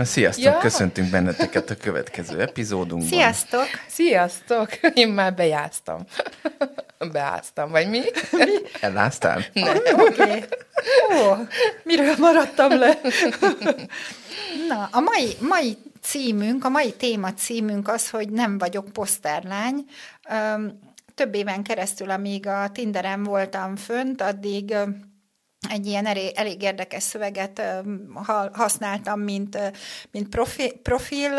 Na, sziasztok, ja. köszöntünk benneteket a következő epizódunkban. Sziasztok! Sziasztok! Én már bejáztam. Beáztam, vagy mi? mi? Eláztál? Nem. Oké. Okay. Ó, miről maradtam le? Na, a mai, mai címünk, a mai téma címünk az, hogy nem vagyok poszterlány. Több éven keresztül, amíg a Tinderen voltam fönt, addig egy ilyen elég, elég érdekes szöveget használtam, mint, mint profi, profil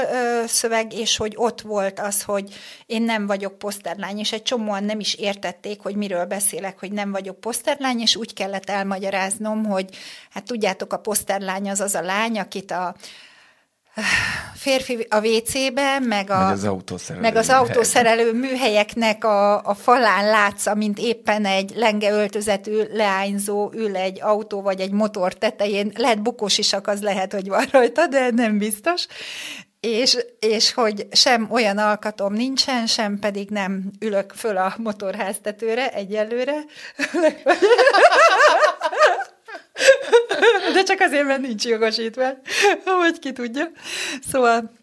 szöveg, és hogy ott volt az, hogy én nem vagyok poszterlány, és egy csomóan nem is értették, hogy miről beszélek, hogy nem vagyok poszterlány, és úgy kellett elmagyaráznom, hogy hát tudjátok, a poszterlány az az a lány, akit a férfi a WC-be, meg, a, meg az autószerelő, meg az autószerelő műhelyeknek a, a falán látsz, amint éppen egy lengeöltözetű leányzó ül egy autó vagy egy motor tetején, lehet bukós is az lehet, hogy van rajta, de nem biztos, és, és hogy sem olyan alkatom nincsen, sem pedig nem ülök föl a motorháztetőre egyelőre. De csak azért, mert nincs jogosítvány, hogy ki tudja. Szóval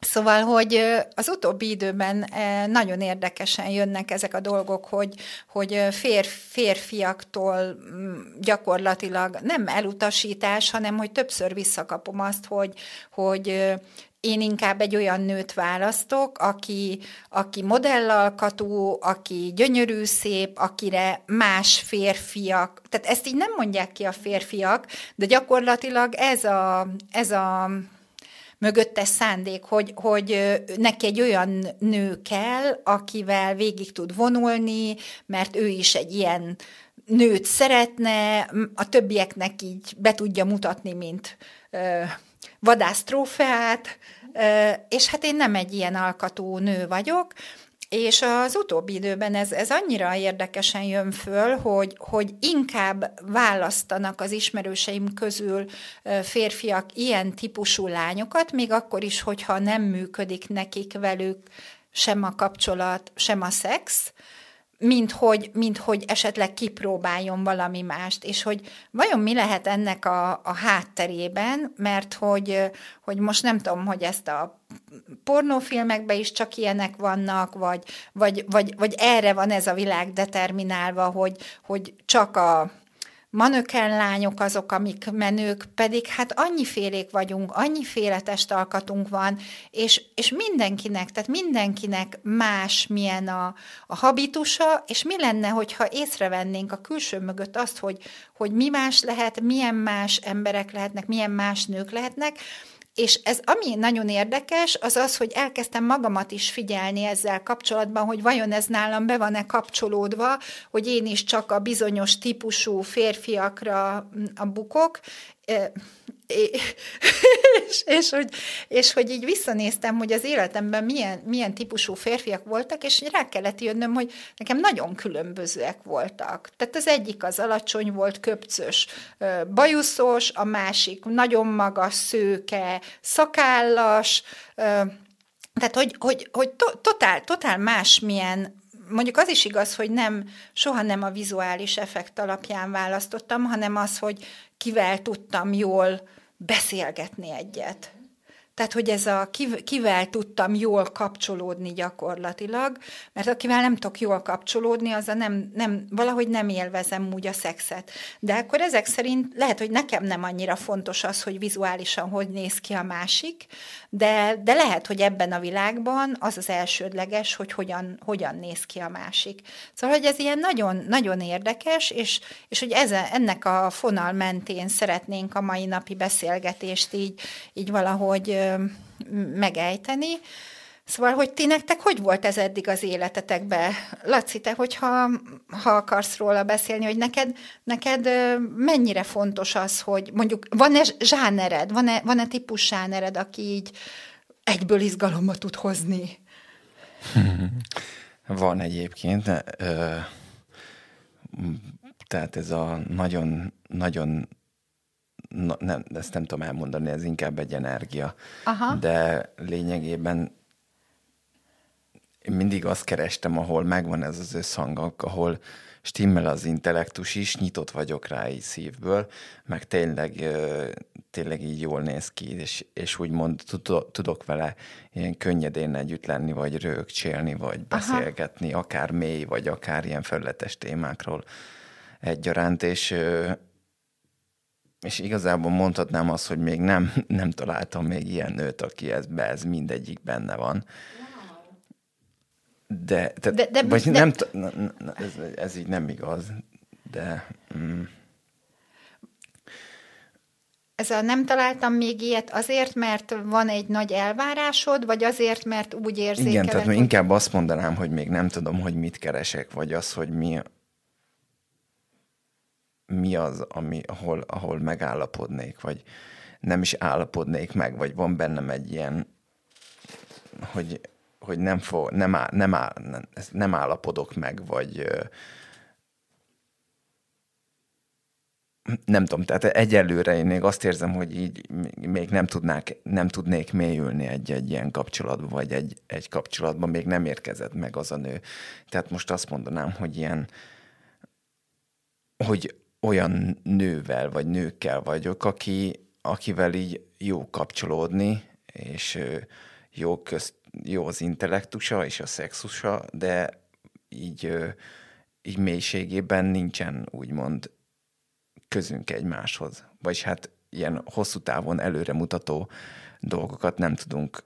Szóval, hogy az utóbbi időben nagyon érdekesen jönnek ezek a dolgok, hogy, hogy fér, férfiaktól mm, gyakorlatilag nem elutasítás, hanem hogy többször visszakapom azt, hogy, hogy én inkább egy olyan nőt választok, aki, aki modellalkatú, aki gyönyörű, szép, akire más férfiak, tehát ezt így nem mondják ki a férfiak, de gyakorlatilag ez a, ez a mögöttes szándék, hogy, hogy neki egy olyan nő kell, akivel végig tud vonulni, mert ő is egy ilyen nőt szeretne, a többieknek így be tudja mutatni, mint vadásztrófeát, és hát én nem egy ilyen alkatú nő vagyok, és az utóbbi időben ez, ez annyira érdekesen jön föl, hogy, hogy inkább választanak az ismerőseim közül férfiak ilyen típusú lányokat, még akkor is, hogyha nem működik nekik velük sem a kapcsolat, sem a szex, mint hogy, mint hogy esetleg kipróbáljon valami mást, és hogy vajon mi lehet ennek a, a hátterében, mert hogy, hogy most nem tudom, hogy ezt a pornófilmekben is csak ilyenek vannak, vagy, vagy, vagy, vagy erre van ez a világ determinálva, hogy, hogy csak a manöken lányok azok, amik menők, pedig hát annyifélék vagyunk, annyiféle testalkatunk van, és, és mindenkinek, tehát mindenkinek más milyen a, a habitusa, és mi lenne, hogyha észrevennénk a külső mögött azt, hogy, hogy mi más lehet, milyen más emberek lehetnek, milyen más nők lehetnek, és ez ami nagyon érdekes, az az, hogy elkezdtem magamat is figyelni ezzel kapcsolatban, hogy vajon ez nálam be van-e kapcsolódva, hogy én is csak a bizonyos típusú férfiakra a bukok, és, és, hogy, és hogy így visszanéztem, hogy az életemben milyen, milyen típusú férfiak voltak, és rá kellett jönnöm, hogy nekem nagyon különbözőek voltak. Tehát az egyik az alacsony volt, köpcös, bajuszos, a másik nagyon magas, szőke, szakállas, tehát, hogy, hogy, hogy to, totál, totál más milyen mondjuk az is igaz, hogy nem, soha nem a vizuális effekt alapján választottam, hanem az, hogy kivel tudtam jól beszélgetni egyet. Tehát, hogy ez a kivel tudtam jól kapcsolódni gyakorlatilag, mert akivel nem tudok jól kapcsolódni, az a nem, nem, valahogy nem élvezem úgy a szexet. De akkor ezek szerint lehet, hogy nekem nem annyira fontos az, hogy vizuálisan hogy néz ki a másik, de, de lehet, hogy ebben a világban az az elsődleges, hogy hogyan, hogyan néz ki a másik. Szóval, hogy ez ilyen nagyon, nagyon érdekes, és, és hogy ez, ennek a fonal mentén szeretnénk a mai napi beszélgetést így, így valahogy megejteni. Szóval, hogy ti nektek hogy volt ez eddig az életetekben? Laci, te hogyha ha akarsz róla beszélni, hogy neked, neked mennyire fontos az, hogy mondjuk van-e zsánered, van-e, van-e típus zsánered, aki így egyből izgalomba tud hozni. Van egyébként. Ö, tehát ez a nagyon, nagyon na, nem, ezt nem tudom elmondani, ez inkább egy energia. Aha. De lényegében én mindig azt kerestem, ahol megvan ez az összhang, ahol stimmel az intellektus is, nyitott vagyok rá így szívből, meg tényleg, tényleg így jól néz ki, és, és úgymond tudok vele ilyen könnyedén együtt lenni, vagy rögcsélni, vagy beszélgetni, Aha. akár mély, vagy akár ilyen felületes témákról egyaránt, és és igazából mondhatnám azt, hogy még nem, nem találtam még ilyen nőt, aki ez, be, ez mindegyik benne van. De, de, de, de, vagy de, nem, ez, ez így nem igaz, de... Mm. Ez a nem találtam még ilyet azért, mert van egy nagy elvárásod, vagy azért, mert úgy érzékeled? Igen, tehát hogy... inkább azt mondanám, hogy még nem tudom, hogy mit keresek, vagy az, hogy mi, mi az, ami, ahol, ahol megállapodnék, vagy nem is állapodnék meg, vagy van bennem egy ilyen, hogy, hogy nem, fog, nem, áll, nem, áll, nem, nem állapodok meg, vagy nem tudom, tehát egyelőre én még azt érzem, hogy így még nem, tudnák, nem tudnék mélyülni egy, egy ilyen kapcsolatba, vagy egy, egy kapcsolatban még nem érkezett meg az a nő. Tehát most azt mondanám, hogy ilyen, hogy olyan nővel vagy nőkkel vagyok, aki, akivel így jó kapcsolódni, és jó, közt, jó az intellektusa és a szexusa, de így, így mélységében nincsen úgymond közünk egymáshoz. Vagyis hát ilyen hosszú távon előremutató dolgokat nem tudunk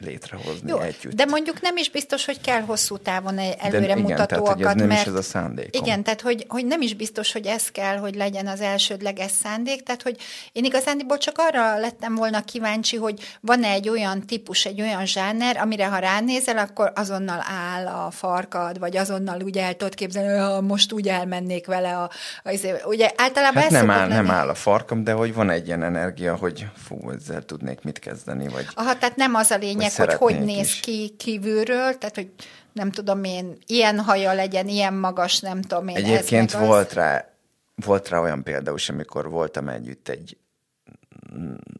létrehozni Jó, együtt. De mondjuk nem is biztos, hogy kell hosszú távon előremutatóakat. Igen, tehát, nem mert, is ez a szándék. Igen, tehát hogy, hogy nem is biztos, hogy ez kell, hogy legyen az elsődleges szándék, tehát hogy én igazándiból csak arra lettem volna kíváncsi, hogy van-e egy olyan típus, egy olyan zsáner, amire ha ránézel, akkor azonnal áll a farkad, vagy azonnal úgy el tudod képzelni, hogy most úgy elmennék vele. A, a, izé, ugye általában hát nem áll, nem áll a farkam, de hogy van egy ilyen energia, hogy fú, ezzel tudnék mit kezdeni. Vagy, Aha, tehát nem az a lényeg, meg, hogy hogy néz is. ki kívülről, tehát hogy nem tudom én, ilyen haja legyen, ilyen magas, nem tudom én. Egyébként ez volt, az... rá, volt rá olyan például amikor voltam együtt egy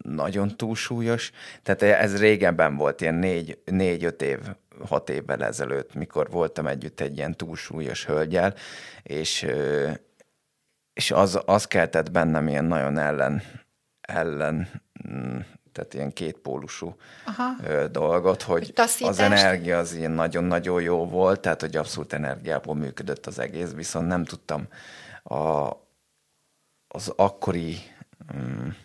nagyon túlsúlyos, tehát ez régebben volt, ilyen négy, négy-öt év, hat évvel ezelőtt, mikor voltam együtt egy ilyen túlsúlyos hölgyel, és, és az, az keltett bennem ilyen nagyon ellen, ellen mm, tehát ilyen kétpólusú Aha. dolgot, hogy az energia az ilyen nagyon-nagyon jó volt, tehát hogy abszolút energiából működött az egész, viszont nem tudtam a, az akkori um,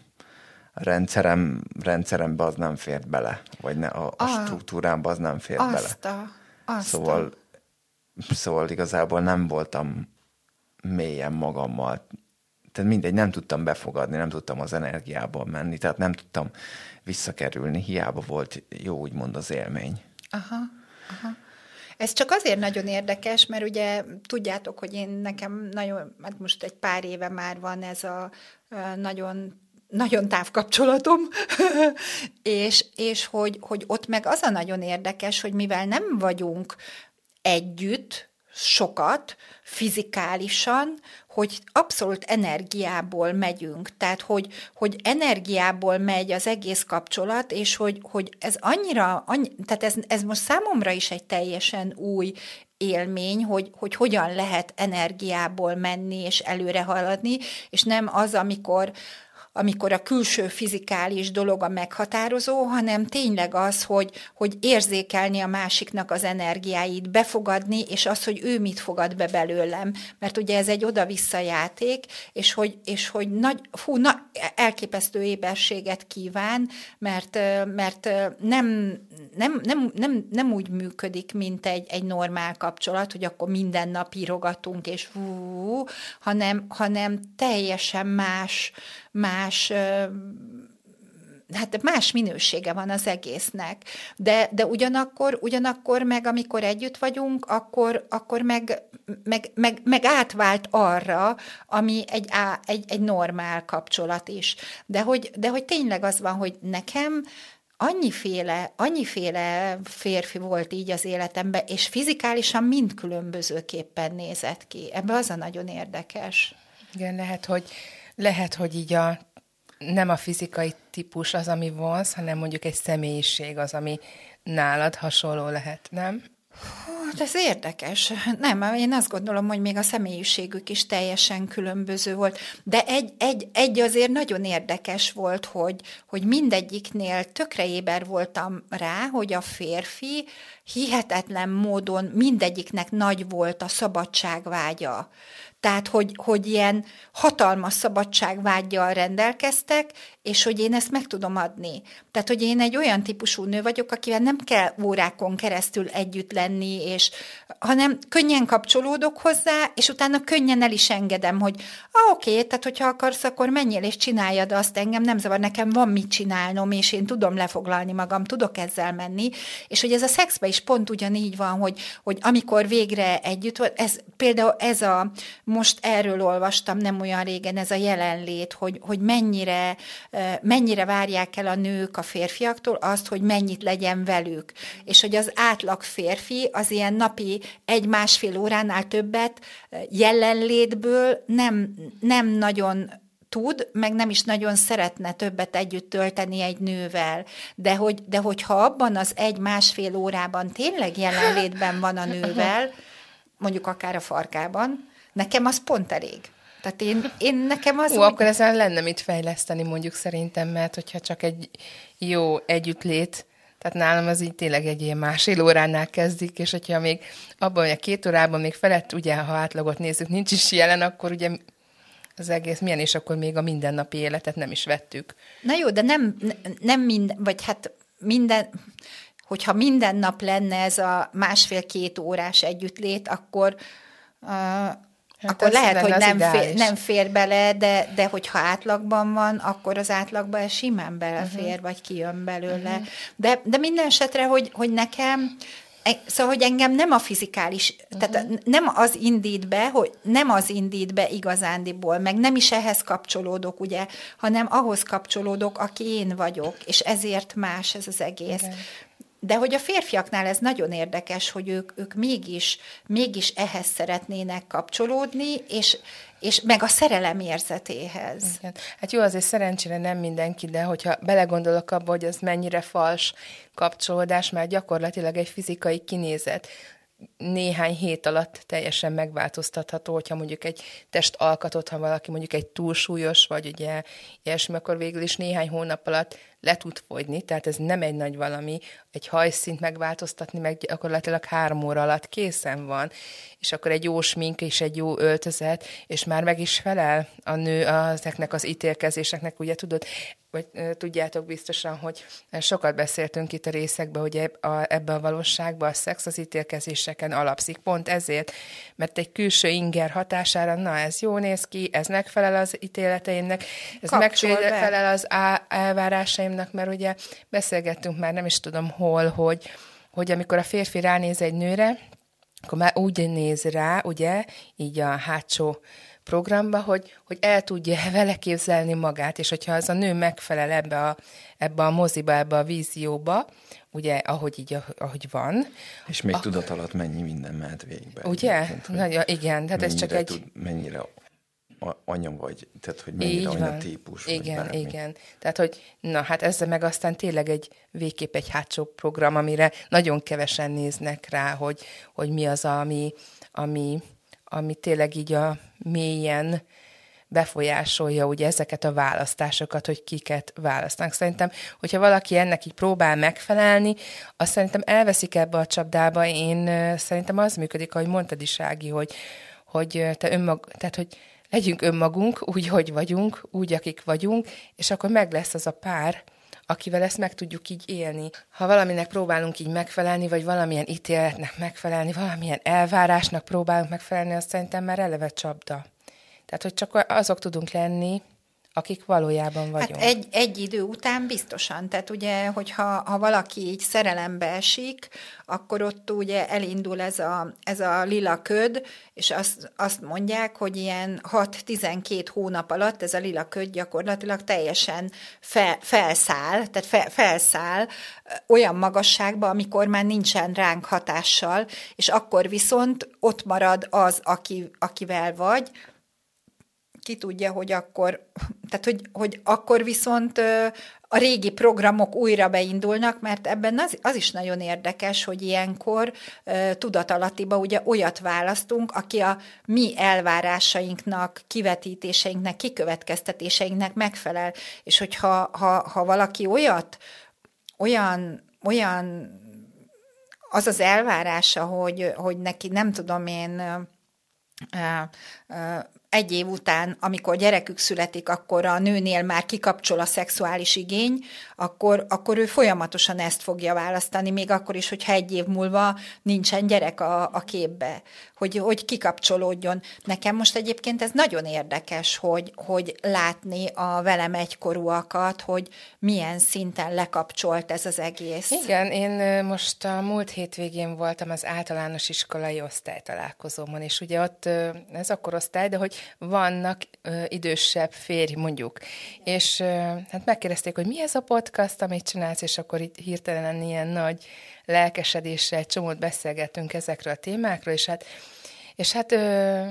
rendszerem, rendszerembe az nem fért bele, vagy ne, a, a ah, struktúrámba az nem fért azt bele. A, azt szóval, a. szóval igazából nem voltam mélyen magammal tehát mindegy, nem tudtam befogadni, nem tudtam az energiából menni, tehát nem tudtam visszakerülni, hiába volt jó úgymond az élmény. Aha, aha. Ez csak azért nagyon érdekes, mert ugye tudjátok, hogy én nekem nagyon, hát most egy pár éve már van ez a nagyon nagyon távkapcsolatom, és, és hogy, hogy ott meg az a nagyon érdekes, hogy mivel nem vagyunk együtt, sokat, fizikálisan, hogy abszolút energiából megyünk, tehát hogy, hogy energiából megy az egész kapcsolat, és hogy, hogy ez annyira, annyi, tehát ez, ez most számomra is egy teljesen új élmény, hogy, hogy hogyan lehet energiából menni és előre haladni, és nem az, amikor amikor a külső fizikális dolog a meghatározó, hanem tényleg az, hogy, hogy érzékelni a másiknak az energiáit, befogadni, és az, hogy ő mit fogad be belőlem. Mert ugye ez egy oda-vissza játék, és hogy, és hogy nagy, fú, na, elképesztő éberséget kíván, mert, mert nem, nem, nem, nem, nem úgy működik, mint egy, egy normál kapcsolat, hogy akkor minden nap írogatunk, és hú, hanem, hanem teljesen más, más hát más minősége van az egésznek. De, de ugyanakkor, ugyanakkor meg, amikor együtt vagyunk, akkor, akkor meg, meg, meg, meg átvált arra, ami egy, egy, egy normál kapcsolat is. De hogy, de hogy tényleg az van, hogy nekem annyiféle, annyiféle férfi volt így az életemben, és fizikálisan mind különbözőképpen nézett ki. Ebbe az a nagyon érdekes. Igen, lehet, hogy, lehet, hogy így a nem a fizikai típus az, ami vonz, hanem mondjuk egy személyiség az, ami nálad hasonló lehet, nem? Hát ez érdekes. Nem, én azt gondolom, hogy még a személyiségük is teljesen különböző volt. De egy, egy, egy azért nagyon érdekes volt, hogy, hogy mindegyiknél tökre éber voltam rá, hogy a férfi hihetetlen módon mindegyiknek nagy volt a szabadságvágya. Tehát, hogy, hogy ilyen hatalmas szabadságvágyjal rendelkeztek, és hogy én ezt meg tudom adni. Tehát, hogy én egy olyan típusú nő vagyok, akivel nem kell órákon keresztül együtt lenni, és, hanem könnyen kapcsolódok hozzá, és utána könnyen el is engedem, hogy ah, oké, tehát hogyha akarsz, akkor menjél és csináljad azt, engem nem zavar, nekem van mit csinálnom, és én tudom lefoglalni magam, tudok ezzel menni, és hogy ez a szexben is pont ugyanígy van, hogy, hogy amikor végre együtt ez például ez a, most erről olvastam nem olyan régen, ez a jelenlét, hogy, hogy mennyire mennyire várják el a nők a férfiaktól azt, hogy mennyit legyen velük. És hogy az átlag férfi az ilyen napi egy-másfél óránál többet jelenlétből nem, nem nagyon tud, meg nem is nagyon szeretne többet együtt tölteni egy nővel, de, hogy, de hogyha abban az egy-másfél órában tényleg jelenlétben van a nővel, mondjuk akár a farkában, nekem az pont elég. Tehát én, én nekem az... Ó, úgy... akkor ezen lenne mit fejleszteni mondjuk szerintem, mert hogyha csak egy jó együttlét, tehát nálam az így tényleg egy ilyen másfél óránál kezdik, és hogyha még abban, hogy a két órában még felett, ugye, ha átlagot nézzük, nincs is jelen, akkor ugye az egész milyen, és akkor még a mindennapi életet nem is vettük. Na jó, de nem, nem minden, vagy hát minden, hogyha minden nap lenne ez a másfél-két órás együttlét, akkor uh, Hát akkor lehet, hogy nem fér, nem fér bele, de, de hogyha átlagban van, akkor az átlagban ez simán belefér, uh-huh. vagy kijön belőle. Uh-huh. De, de minden esetre, hogy, hogy nekem e, Szóval, hogy engem nem a fizikális, uh-huh. tehát nem az indít be, hogy nem az indít be igazándiból, meg nem is ehhez kapcsolódok, ugye, hanem ahhoz kapcsolódok, aki én vagyok, és ezért más ez az egész. Okay. De hogy a férfiaknál ez nagyon érdekes, hogy ők, ők mégis, mégis ehhez szeretnének kapcsolódni, és, és meg a szerelem érzetéhez. Igen. Hát jó, azért szerencsére nem mindenki, de hogyha belegondolok abba, hogy az mennyire fals kapcsolódás, mert gyakorlatilag egy fizikai kinézet néhány hét alatt teljesen megváltoztatható, hogyha mondjuk egy testalkatot, ha valaki mondjuk egy túlsúlyos, vagy ugye ilyesmi, akkor végül is néhány hónap alatt le tud fogyni, tehát ez nem egy nagy valami, egy hajszint megváltoztatni, meg gyakorlatilag három óra alatt készen van, és akkor egy jó smink és egy jó öltözet, és már meg is felel a nő ezeknek az ítélkezéseknek, ugye tudod, vagy tudjátok biztosan, hogy sokat beszéltünk itt a részekben, hogy eb, a, ebbe a valóságban a szex az ítélkezéseken alapszik. Pont ezért, mert egy külső inger hatására, na ez jó néz ki, ez megfelel az ítéleteimnek, ez megfelel az á, elvárásaimnak, mert ugye beszélgettünk már nem is tudom hol, hogy, hogy amikor a férfi ránéz egy nőre, akkor már úgy néz rá, ugye, így a hátsó programba, hogy, hogy el tudja vele képzelni magát, és hogyha az a nő megfelel ebbe a, ebbe a moziba, ebbe a vízióba, ugye, ahogy így, ahogy van. És még akkor... tudat alatt mennyi minden mehet végbe. Ugye? Nagyon, igen, tehát ez csak egy... Tud, mennyire anya vagy, tehát hogy mennyire anya típus. Igen, vagy igen. Tehát, hogy na hát ezzel meg aztán tényleg egy végképp egy hátsó program, amire nagyon kevesen néznek rá, hogy, hogy mi az, ami, ami, ami tényleg így a mélyen befolyásolja ugye ezeket a választásokat, hogy kiket választanak. Szerintem, hogyha valaki ennek így próbál megfelelni, azt szerintem elveszik ebbe a csapdába. Én szerintem az működik, ahogy mondtad is, Ági, hogy, hogy te önmag, tehát, hogy legyünk önmagunk, úgy, hogy vagyunk, úgy, akik vagyunk, és akkor meg lesz az a pár, akivel ezt meg tudjuk így élni. Ha valaminek próbálunk így megfelelni, vagy valamilyen ítéletnek megfelelni, valamilyen elvárásnak próbálunk megfelelni, azt szerintem már eleve csapda. Tehát, hogy csak azok tudunk lenni, akik valójában vagyunk. Hát egy, egy idő után biztosan. Tehát ugye, hogyha ha valaki így szerelembe esik, akkor ott ugye elindul ez a, ez a lila köd, és azt, azt mondják, hogy ilyen 6-12 hónap alatt ez a lila köd gyakorlatilag teljesen fel, felszáll, tehát fel, felszáll olyan magasságba, amikor már nincsen ránk hatással, és akkor viszont ott marad az, aki, akivel vagy, ki tudja, hogy akkor, tehát hogy, hogy akkor viszont a régi programok újra beindulnak, mert ebben az, az is nagyon érdekes, hogy ilyenkor tudatalattiba ugye olyat választunk, aki a mi elvárásainknak, kivetítéseinknek, kikövetkeztetéseinknek megfelel. És hogyha ha, ha valaki olyat, olyan, olyan az az elvárása, hogy, hogy neki nem tudom én egy év után, amikor gyerekük születik, akkor a nőnél már kikapcsol a szexuális igény, akkor, akkor ő folyamatosan ezt fogja választani, még akkor is, hogyha egy év múlva nincsen gyerek a, a képbe, hogy, hogy kikapcsolódjon. Nekem most egyébként ez nagyon érdekes, hogy, hogy látni a velem egykorúakat, hogy milyen szinten lekapcsolt ez az egész. Igen, én most a múlt hétvégén voltam az általános iskolai osztálytalálkozómon, és ugye ott ez a korosztály, de hogy vannak ö, idősebb férj, mondjuk. És ö, hát megkérdezték, hogy mi ez a podcast, amit csinálsz, és akkor itt hirtelen ilyen nagy lelkesedéssel csomót beszélgettünk ezekről a témákról, és hát és hát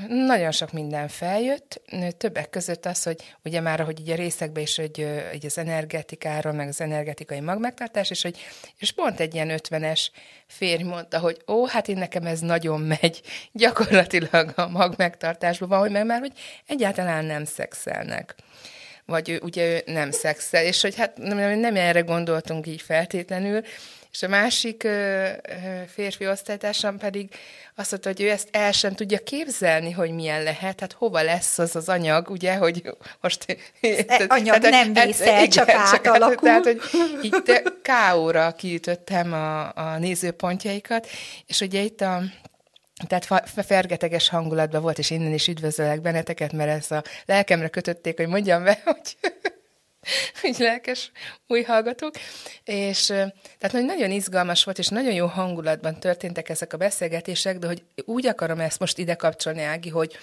nagyon sok minden feljött, többek között az, hogy ugye már, ahogy így a részekbe is, hogy ö, így az energetikáról, meg az energetikai magmegtartás, és hogy és pont egy ilyen ötvenes férj mondta, hogy ó, hát én nekem ez nagyon megy, gyakorlatilag a magmegtartásban van, hogy meg már, hogy egyáltalán nem szexelnek vagy ő, ugye ő nem szexel, és hogy hát nem, nem erre gondoltunk így feltétlenül, és a másik férfi osztálytársam pedig azt mondta, hogy ő ezt el sem tudja képzelni, hogy milyen lehet, hát hova lesz az az anyag, ugye, hogy most... E, anyag tehát, nem hát, vészel, hát, csak átalakul. Tehát, hogy itt K.O.-ra kiütöttem a, a nézőpontjaikat, és ugye itt a tehát fergeteges hangulatban volt, és innen is üdvözöllek benneteket, mert ezt a lelkemre kötötték, hogy mondjam be, hogy hogy lelkes új hallgatók, és tehát nagyon izgalmas volt, és nagyon jó hangulatban történtek ezek a beszélgetések, de hogy úgy akarom ezt most ide kapcsolni, Ági, hogy,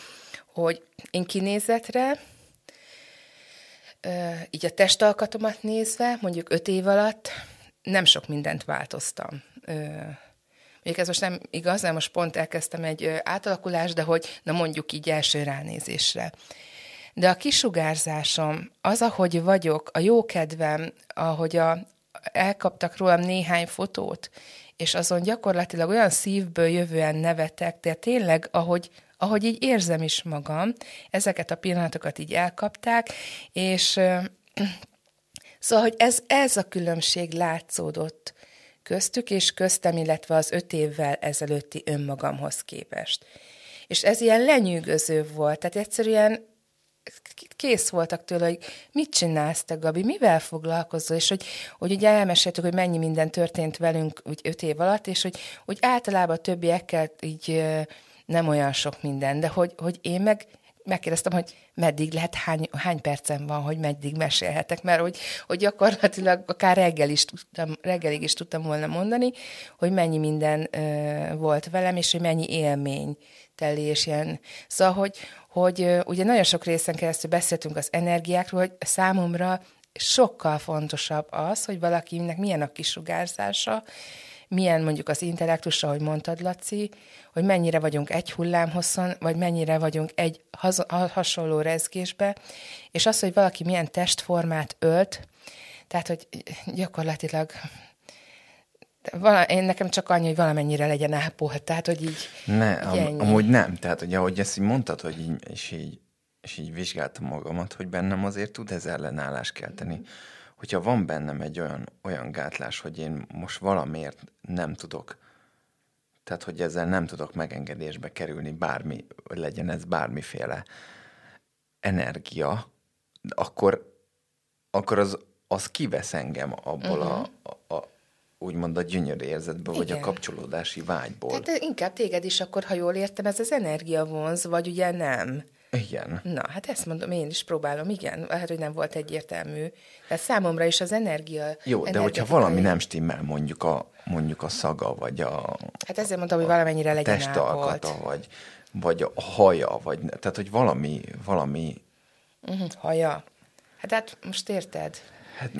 hogy én kinézetre, így a testalkatomat nézve, mondjuk öt év alatt nem sok mindent változtam. Még ez most nem igaz, de most pont elkezdtem egy átalakulást, de hogy na mondjuk így első ránézésre. De a kisugárzásom, az, ahogy vagyok, a jó kedvem, ahogy a, elkaptak rólam néhány fotót, és azon gyakorlatilag olyan szívből jövően nevetek, de tényleg, ahogy, ahogy így érzem is magam, ezeket a pillanatokat így elkapták, és szóval, hogy ez, ez a különbség látszódott köztük és köztem, illetve az öt évvel ezelőtti önmagamhoz képest. És ez ilyen lenyűgöző volt, tehát egyszerűen kész voltak tőle, hogy mit csinálsz te, Gabi, mivel foglalkozol, és hogy, hogy ugye elmeséltük, hogy mennyi minden történt velünk úgy öt év alatt, és hogy, hogy általában a többiekkel így nem olyan sok minden, de hogy, hogy én meg megkérdeztem, hogy meddig lehet, hány, hány percem van, hogy meddig mesélhetek, mert hogy, hogy gyakorlatilag akár reggel is tudtam, reggelig is tudtam volna mondani, hogy mennyi minden ö, volt velem, és hogy mennyi élmény teli, és ilyen. Szóval, hogy, hogy ugye nagyon sok részen keresztül beszéltünk az energiákról, hogy számomra sokkal fontosabb az, hogy valakinek milyen a kisugárzása, milyen mondjuk az intellektusa, ahogy mondtad, Laci, hogy mennyire vagyunk egy hullámhosszon, vagy mennyire vagyunk egy hasonló rezgésbe, és az, hogy valaki milyen testformát ölt, tehát, hogy gyakorlatilag vala, én nekem csak annyi, hogy valamennyire legyen ápolt, tehát, hogy így Ne, am, amúgy nem. Tehát, hogy ahogy ezt így mondtad, hogy így, és így, és így vizsgáltam magamat, hogy bennem azért tud ez ellenállást kelteni. Mm. Hogyha van bennem egy olyan, olyan gátlás, hogy én most valamiért nem tudok, tehát, hogy ezzel nem tudok megengedésbe kerülni bármi, legyen ez bármiféle energia, akkor, akkor az, az kivesz engem abból uh-huh. a, a, úgymond a gyönyörű érzetből, Igen. vagy a kapcsolódási vágyból. Tehát inkább téged is akkor, ha jól értem, ez az energia vonz, vagy ugye nem? Igen. Na, hát ezt mondom, én is próbálom, igen. Lehet, hogy nem volt egyértelmű. Tehát számomra is az energia... Jó, de hogyha valami nem stimmel, mondjuk a, mondjuk a szaga, vagy a... Hát ezért mondtam, hogy valamennyire legyen testalkata, vagy, vagy a haja, vagy... Tehát, hogy valami... valami... Uh-huh, haja. Hát, hát most érted? Hát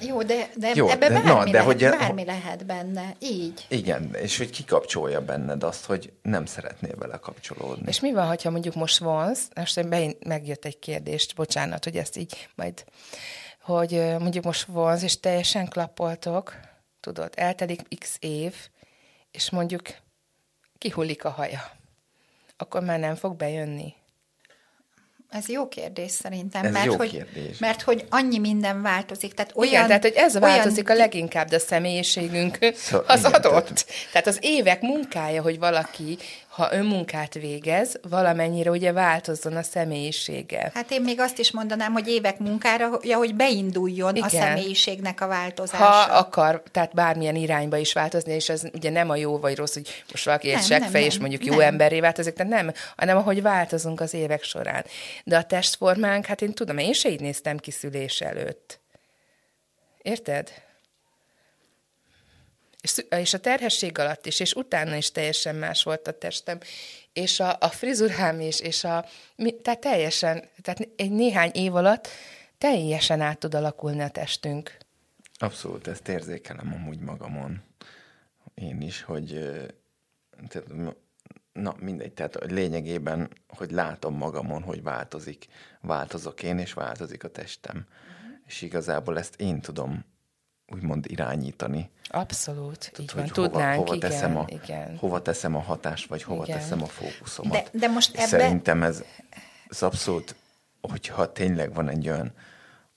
jó, de, de Jó, ebbe de, bármi, na, de lehet, hogy, bármi lehet benne, így. Igen, és hogy kikapcsolja benned azt, hogy nem szeretnél vele kapcsolódni. És mi van, ha mondjuk most vonz, most megjött egy kérdést, bocsánat, hogy ezt így majd, hogy mondjuk most vonz, és teljesen klappoltok, tudod, eltelik x év, és mondjuk kihullik a haja, akkor már nem fog bejönni. Ez jó kérdés szerintem, ez mert, jó hogy, kérdés. mert hogy annyi minden változik. Tehát olyan, igen, tehát hogy ez változik olyan... a leginkább, de a személyiségünk szóval, az igen, adott. Tehát... tehát az évek munkája, hogy valaki ha önmunkát végez, valamennyire ugye változzon a személyisége. Hát én még azt is mondanám, hogy évek munkára, ja, hogy beinduljon Igen. a személyiségnek a változása. Ha akar, tehát bármilyen irányba is változni, és ez ugye nem a jó vagy rossz, hogy most valaki egy seggfej, és mondjuk nem. jó emberré változik, tehát nem, hanem ahogy változunk az évek során. De a testformánk, hát én tudom, én se így néztem ki szülés előtt. Érted? És, a terhesség alatt is, és utána is teljesen más volt a testem, és a, a frizurám is, és a, tehát teljesen, tehát egy néhány év alatt teljesen át tud alakulni a testünk. Abszolút, ezt érzékelem amúgy magamon. Én is, hogy tehát, na mindegy, tehát lényegében, hogy látom magamon, hogy változik, változok én, és változik a testem. Uh-huh. És igazából ezt én tudom úgymond irányítani. Abszolút, Tehát, így van, tudnánk, hova, hova igen, teszem a, igen. Hova teszem a hatást, vagy hova igen. teszem a fókuszomat. De, de most ebbe... Szerintem ez, ez abszolút, hogyha tényleg van egy olyan,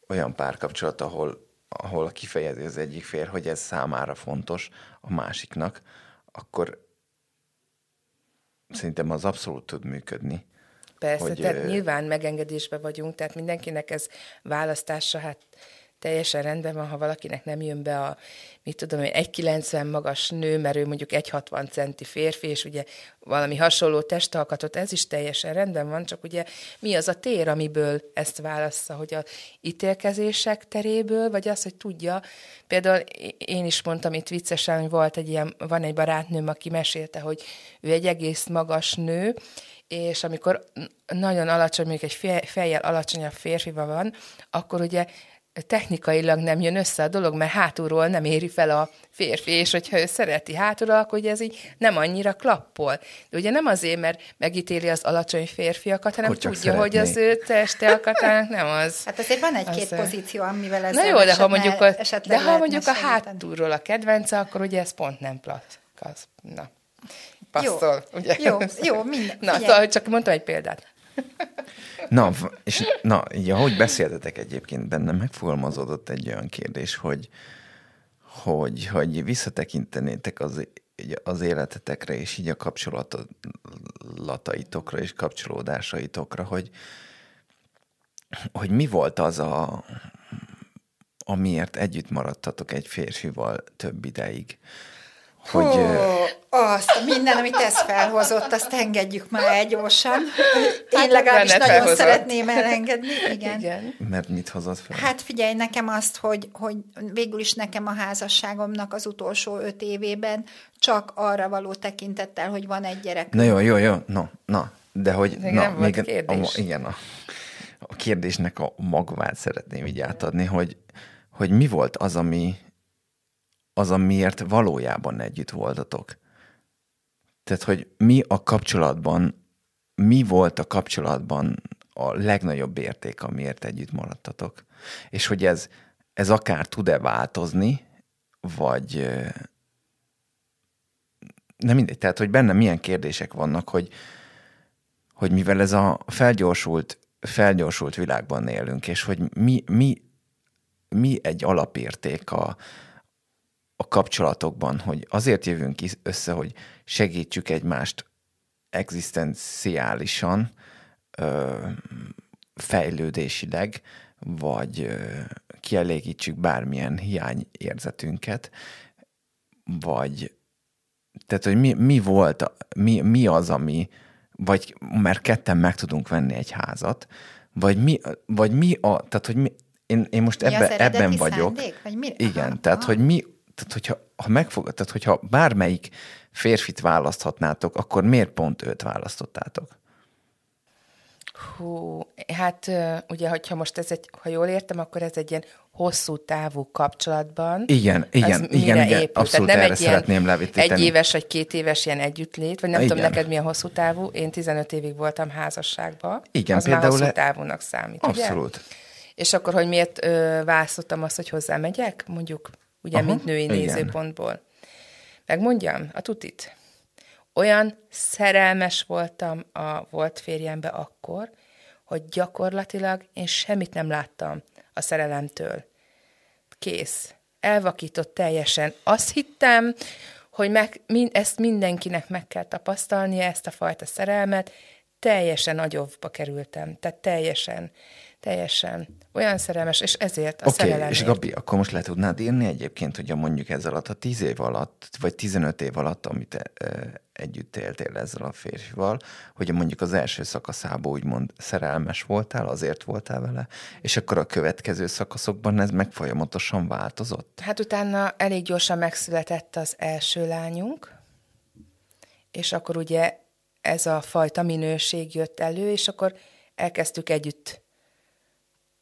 olyan párkapcsolat, ahol, ahol kifejezi az egyik fér, hogy ez számára fontos a másiknak, akkor szerintem az abszolút tud működni. Persze, hogy, tehát ö... nyilván megengedésben vagyunk, tehát mindenkinek ez választása, hát teljesen rendben van, ha valakinek nem jön be a, mit tudom, egy 1,90 magas nő, mert ő mondjuk 1,60 centi férfi, és ugye valami hasonló testalkatot, ez is teljesen rendben van, csak ugye mi az a tér, amiből ezt válassza, hogy a ítélkezések teréből, vagy az, hogy tudja, például én is mondtam itt viccesen, hogy volt egy ilyen, van egy barátnőm, aki mesélte, hogy ő egy egész magas nő, és amikor nagyon alacsony, mondjuk egy fejjel alacsonyabb férfival van, akkor ugye technikailag nem jön össze a dolog, mert hátulról nem éri fel a férfi, és hogyha ő szereti hátulról, akkor ugye ez így nem annyira klappol. De ugye nem azért, mert megítéli az alacsony férfiakat, hanem tudja, szeretné. hogy az ő teste alkatának nem az. Hát azért van egy-két az, pozíció, amivel ez Na jó, de ha mondjuk a, de ha mondjuk a hátulról a kedvence, akkor ugye ez pont nem plat. Na, passzol, jó, ugye? Jó, jó, minden. Na, szóval csak mondtam egy példát. Na, és na, így ahogy beszéltetek egyébként, bennem megfogalmazódott egy olyan kérdés, hogy, hogy, hogy visszatekintenétek az, az életetekre, és így a kapcsolataitokra és kapcsolódásaitokra, hogy, hogy mi volt az a, amiért együtt maradtatok egy férfival több ideig. Hogy, Hú, azt, minden, amit ez felhozott, azt engedjük már egy gyorsan. Én hát legalábbis nagyon felhozott. szeretném elengedni. Igen. Igen. Mert mit hozott fel? Hát figyelj, nekem azt, hogy, hogy végül is nekem a házasságomnak az utolsó öt évében csak arra való tekintettel, hogy van egy gyerek. Na jó, jó, jó, no, na, de hogy... Még na, nem még volt kérdés. A, igen, a, a kérdésnek a magvát szeretném így átadni, hogy, hogy mi volt az, ami, az, amiért valójában együtt voltatok. Tehát, hogy mi a kapcsolatban, mi volt a kapcsolatban a legnagyobb érték, amiért együtt maradtatok. És hogy ez, ez akár tud-e változni, vagy nem mindegy, tehát, hogy benne milyen kérdések vannak, hogy, hogy mivel ez a felgyorsult, felgyorsult világban élünk, és hogy mi, mi, mi egy alapérték a, a kapcsolatokban, hogy azért jövünk össze, hogy segítsük egymást egzisztenciálisan, fejlődésileg, vagy kielégítsük bármilyen hiányérzetünket, vagy tehát, hogy mi, mi volt, mi, mi az, ami vagy mert ketten meg tudunk venni egy házat, vagy mi, vagy mi a, tehát hogy mi, én, én most Mi ebbe, ebben vagyok. szándék? Vagy mi? Igen, Aha, tehát aha. hogy mi, tehát hogyha ha megfog, tehát hogyha bármelyik férfit választhatnátok, akkor miért pont őt választottátok? Hú, hát ugye, hogyha most ez egy, ha jól értem, akkor ez egy ilyen hosszú távú kapcsolatban. Igen, igen, igen, igen, épül. abszolút Tehát nem erre egy szeretném levitíteni. Egy éves vagy két éves ilyen együttlét, vagy nem tudom Igen. neked mi a hosszú távú. Én 15 évig voltam házasságban. Igen, az például hosszú távúnak számít, ugye? Abszolút. És akkor, hogy miért ö, választottam azt, hogy hozzámegyek, mondjuk, ugye, Aha, mint női igen. nézőpontból. Megmondjam a tutit. Olyan szerelmes voltam a volt férjembe akkor, hogy gyakorlatilag én semmit nem láttam a szerelemtől. Kész. Elvakított teljesen. Azt hittem, hogy meg, min, ezt mindenkinek meg kell tapasztalnia, ezt a fajta szerelmet. Teljesen agyovba kerültem. Tehát teljesen, teljesen olyan szerelmes, és ezért a okay, szerelemért. és Gabi, akkor most le tudnád írni egyébként, hogy mondjuk ez alatt a 10 év alatt, vagy 15 év alatt, amit e, e, együtt éltél ezzel a férfival, hogy mondjuk az első szakaszában úgymond szerelmes voltál, azért voltál vele, és akkor a következő szakaszokban ez meg folyamatosan változott? Hát utána elég gyorsan megszületett az első lányunk, és akkor ugye ez a fajta minőség jött elő, és akkor elkezdtük együtt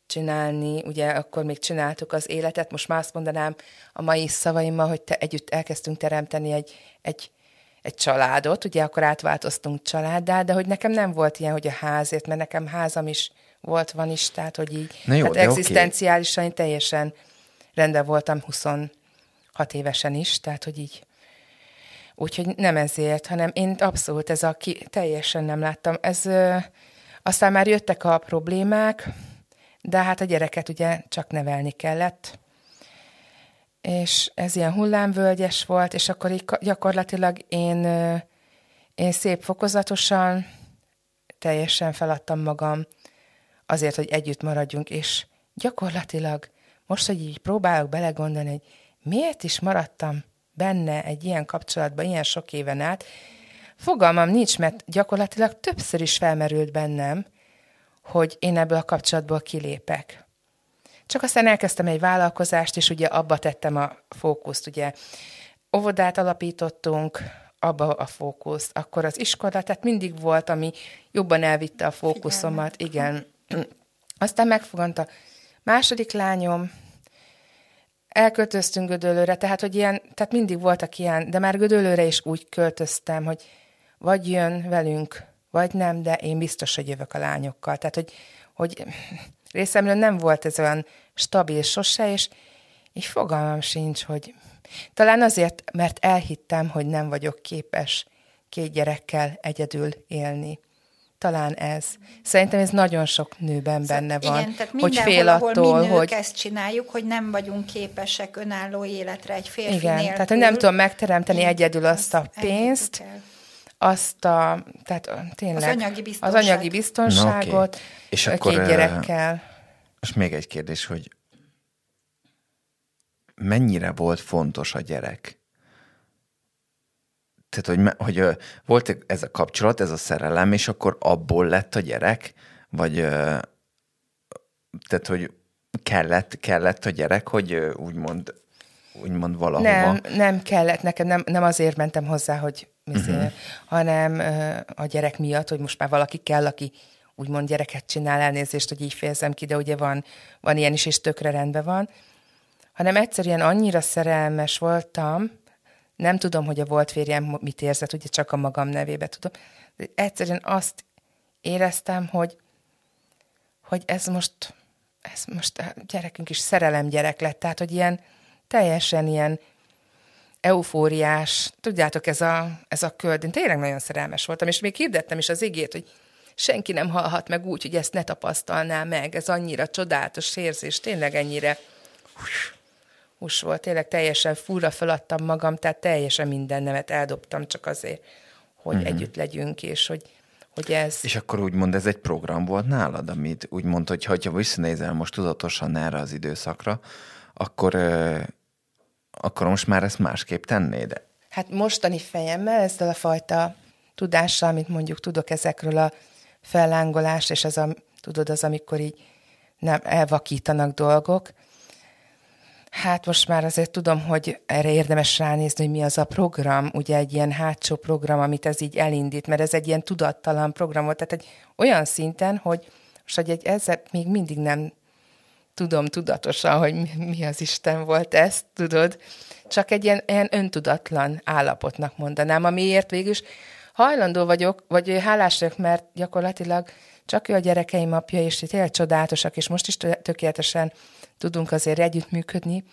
csinálni, ugye akkor még csináltuk az életet, most már azt mondanám a mai szavaimmal, hogy te együtt elkezdtünk teremteni egy, egy, egy családot, ugye akkor átváltoztunk családdá, de hogy nekem nem volt ilyen, hogy a házért, mert nekem házam is volt, van is, tehát hogy így, Na jó, tehát egzisztenciálisan én teljesen rendben voltam 26 évesen is, tehát hogy így. Úgyhogy nem ezért, hanem én abszolút ez a ki, teljesen nem láttam. Ez, ö, aztán már jöttek a problémák, de hát a gyereket ugye csak nevelni kellett. És ez ilyen hullámvölgyes volt, és akkor így gyakorlatilag én, én szép fokozatosan teljesen feladtam magam azért, hogy együtt maradjunk, és gyakorlatilag most, hogy így próbálok belegondolni, hogy miért is maradtam benne egy ilyen kapcsolatban ilyen sok éven át, fogalmam nincs, mert gyakorlatilag többször is felmerült bennem, hogy én ebből a kapcsolatból kilépek. Csak aztán elkezdtem egy vállalkozást, és ugye abba tettem a fókuszt, ugye óvodát alapítottunk, abba a fókuszt, akkor az iskola, tehát mindig volt, ami jobban elvitte a fókuszomat, igen. Aztán megfogant a második lányom, elköltöztünk Gödöllőre, tehát, hogy ilyen, tehát mindig voltak ilyen, de már Gödöllőre is úgy költöztem, hogy vagy jön velünk, vagy nem, de én biztos, hogy jövök a lányokkal. Tehát, hogy, hogy részemről nem volt ez olyan stabil sose, és így fogalmam sincs, hogy talán azért, mert elhittem, hogy nem vagyok képes két gyerekkel egyedül élni. Talán ez. Szerintem ez nagyon sok nőben benne van, Igen, tehát hogy fél attól, mi nők hogy ezt csináljuk, hogy nem vagyunk képesek önálló életre egy férfi igen, nélkül. tehát hogy nem tudom megteremteni egyedül azt a pénzt, engedjük azt a, tehát tényleg, Az anyagi az biztonság. anyagi biztonságot, Na, oké. És akkor, két gyerekkel. És még egy kérdés, hogy mennyire volt fontos a gyerek? Tehát, hogy, hogy volt ez a kapcsolat, ez a szerelem, és akkor abból lett a gyerek? Vagy tehát, hogy kellett, kellett a gyerek, hogy úgymond, úgymond valahova? Nem, nem kellett nekem, nem, nem azért mentem hozzá, hogy uh-huh. Hanem a gyerek miatt, hogy most már valaki kell, aki úgymond gyereket csinál, elnézést, hogy így fejezem ki, de ugye van, van ilyen is, és tökre rendben van, hanem egyszerűen annyira szerelmes voltam, nem tudom, hogy a volt férjem mit érzett, ugye csak a magam nevébe tudom, de egyszerűen azt éreztem, hogy, hogy ez most, ez most a gyerekünk is szerelem gyerek lett, tehát, hogy ilyen teljesen ilyen eufóriás, tudjátok, ez a, ez a köld. Én tényleg nagyon szerelmes voltam, és még hirdettem is az igét, hogy senki nem halhat meg úgy, hogy ezt ne tapasztalná meg. Ez annyira csodálatos érzés, tényleg ennyire hús, volt, tényleg teljesen furra feladtam magam, tehát teljesen minden nevet eldobtam csak azért, hogy uh-huh. együtt legyünk, és hogy, hogy ez... És akkor úgymond ez egy program volt nálad, amit úgymond, hogy ha visszanézel most tudatosan erre az időszakra, akkor, akkor most már ezt másképp tennéd? Hát mostani fejemmel ezzel a fajta tudással, amit mondjuk tudok ezekről a fellángolás, és ez a, tudod, az, amikor így nem elvakítanak dolgok. Hát most már azért tudom, hogy erre érdemes ránézni, hogy mi az a program, ugye egy ilyen hátsó program, amit ez így elindít, mert ez egy ilyen tudattalan program volt, tehát egy olyan szinten, hogy most, egy, ezzel még mindig nem tudom tudatosan, hogy mi, az Isten volt ez, tudod, csak egy ilyen, ilyen öntudatlan állapotnak mondanám, amiért végül hajlandó vagyok, vagy hálás vagyok, mert gyakorlatilag csak ő a gyerekeim apja, és tényleg csodálatosak, és most is tökéletesen tudunk azért együttműködni.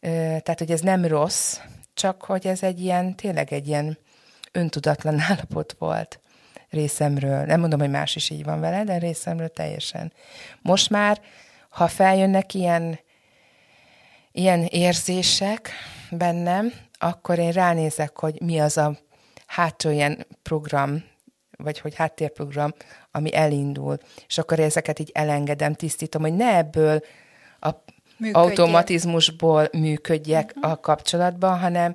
Tehát, hogy ez nem rossz, csak hogy ez egy ilyen, tényleg egy ilyen öntudatlan állapot volt részemről. Nem mondom, hogy más is így van vele, de részemről teljesen. Most már, ha feljönnek ilyen, ilyen érzések bennem, akkor én ránézek, hogy mi az a hátsó ilyen program, vagy hogy háttérprogram, ami elindul, és akkor ezeket így elengedem, tisztítom, hogy ne ebből a Működjek. automatizmusból működjek uh-huh. a kapcsolatban, hanem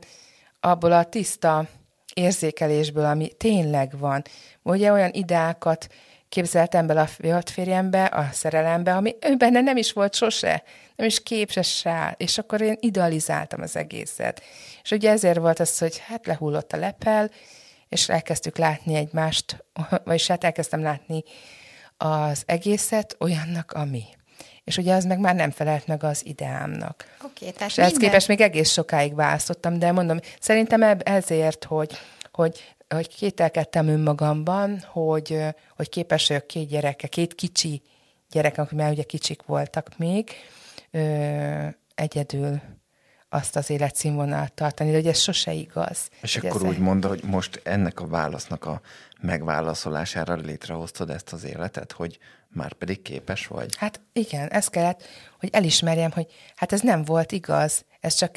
abból a tiszta érzékelésből, ami tényleg van. Ugye olyan ideákat képzeltem bele a férjembe, a szerelembe, ami ő benne nem is volt sose, nem is képes rá, és akkor én idealizáltam az egészet. És ugye ezért volt az, hogy hát lehullott a lepel, és elkezdtük látni egymást, vagyis hát elkezdtem látni az egészet olyannak, ami. És ugye az meg már nem felelt meg az ideámnak. Oké, tehát és minden... képest még egész sokáig választottam, de mondom, szerintem ezért, hogy, hogy hogy kételkedtem önmagamban, hogy, hogy képes vagyok két gyereke, két kicsi gyerekek, mert ugye kicsik voltak még, ö, egyedül azt az életszínvonalat tartani, de hogy ez sose igaz. És akkor úgy mondta, hogy most ennek a válasznak a megválaszolására létrehoztad ezt az életet, hogy már pedig képes vagy? Hát igen, ez kellett, hogy elismerjem, hogy hát ez nem volt igaz, ez csak,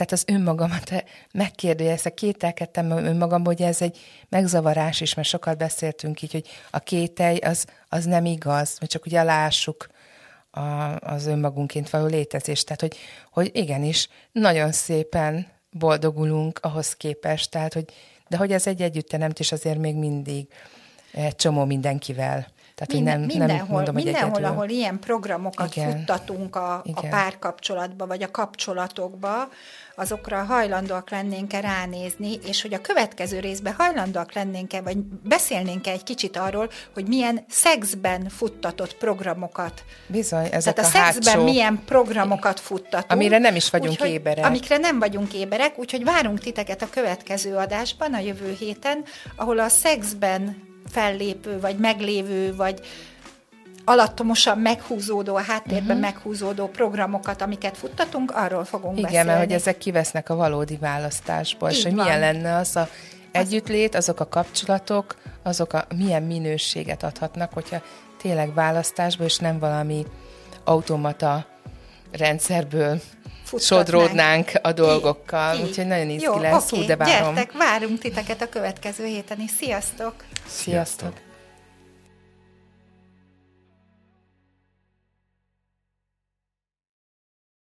tehát az önmagamat megkérdőjelezte, kételkedtem önmagamban, hogy ez egy megzavarás is, mert sokat beszéltünk így, hogy a kételj az, az nem igaz, hogy csak ugye lássuk, a, az önmagunként való létezést. Tehát, hogy, hogy igenis, nagyon szépen boldogulunk ahhoz képest, tehát, hogy, de hogy ez egy együtteremtés azért még mindig egy csomó mindenkivel. Tehát, Minden, nem, mindenhol, nem mondom, mindenhol hogy ahol ilyen programokat Igen. futtatunk a, a párkapcsolatba, vagy a kapcsolatokba, azokra hajlandóak lennénk-e ránézni, és hogy a következő részben hajlandóak lennénk-e, vagy beszélnénk-e egy kicsit arról, hogy milyen szexben futtatott programokat. Bizony, ezek Tehát a, a szexben hátsó... milyen programokat futtatunk. Amire nem is vagyunk úgyhogy, éberek. Amikre nem vagyunk éberek, úgyhogy várunk titeket a következő adásban, a jövő héten, ahol a szexben fellépő, vagy meglévő, vagy alattomosan meghúzódó, a háttérben uh-huh. meghúzódó programokat, amiket futtatunk, arról fogunk Igen, beszélni. mert hogy ezek kivesznek a valódi választásból, Így és hogy van. milyen lenne az a együttlét, azok a kapcsolatok, azok a milyen minőséget adhatnak, hogyha tényleg választásból, és nem valami automata rendszerből Futtatnánk. sodródnánk a dolgokkal. Így. Úgyhogy nagyon izgi Jó, lesz, okay. de várom. Gyertek, várunk titeket a következő héten is. Sziasztok! Sziasztok! Sziasztok.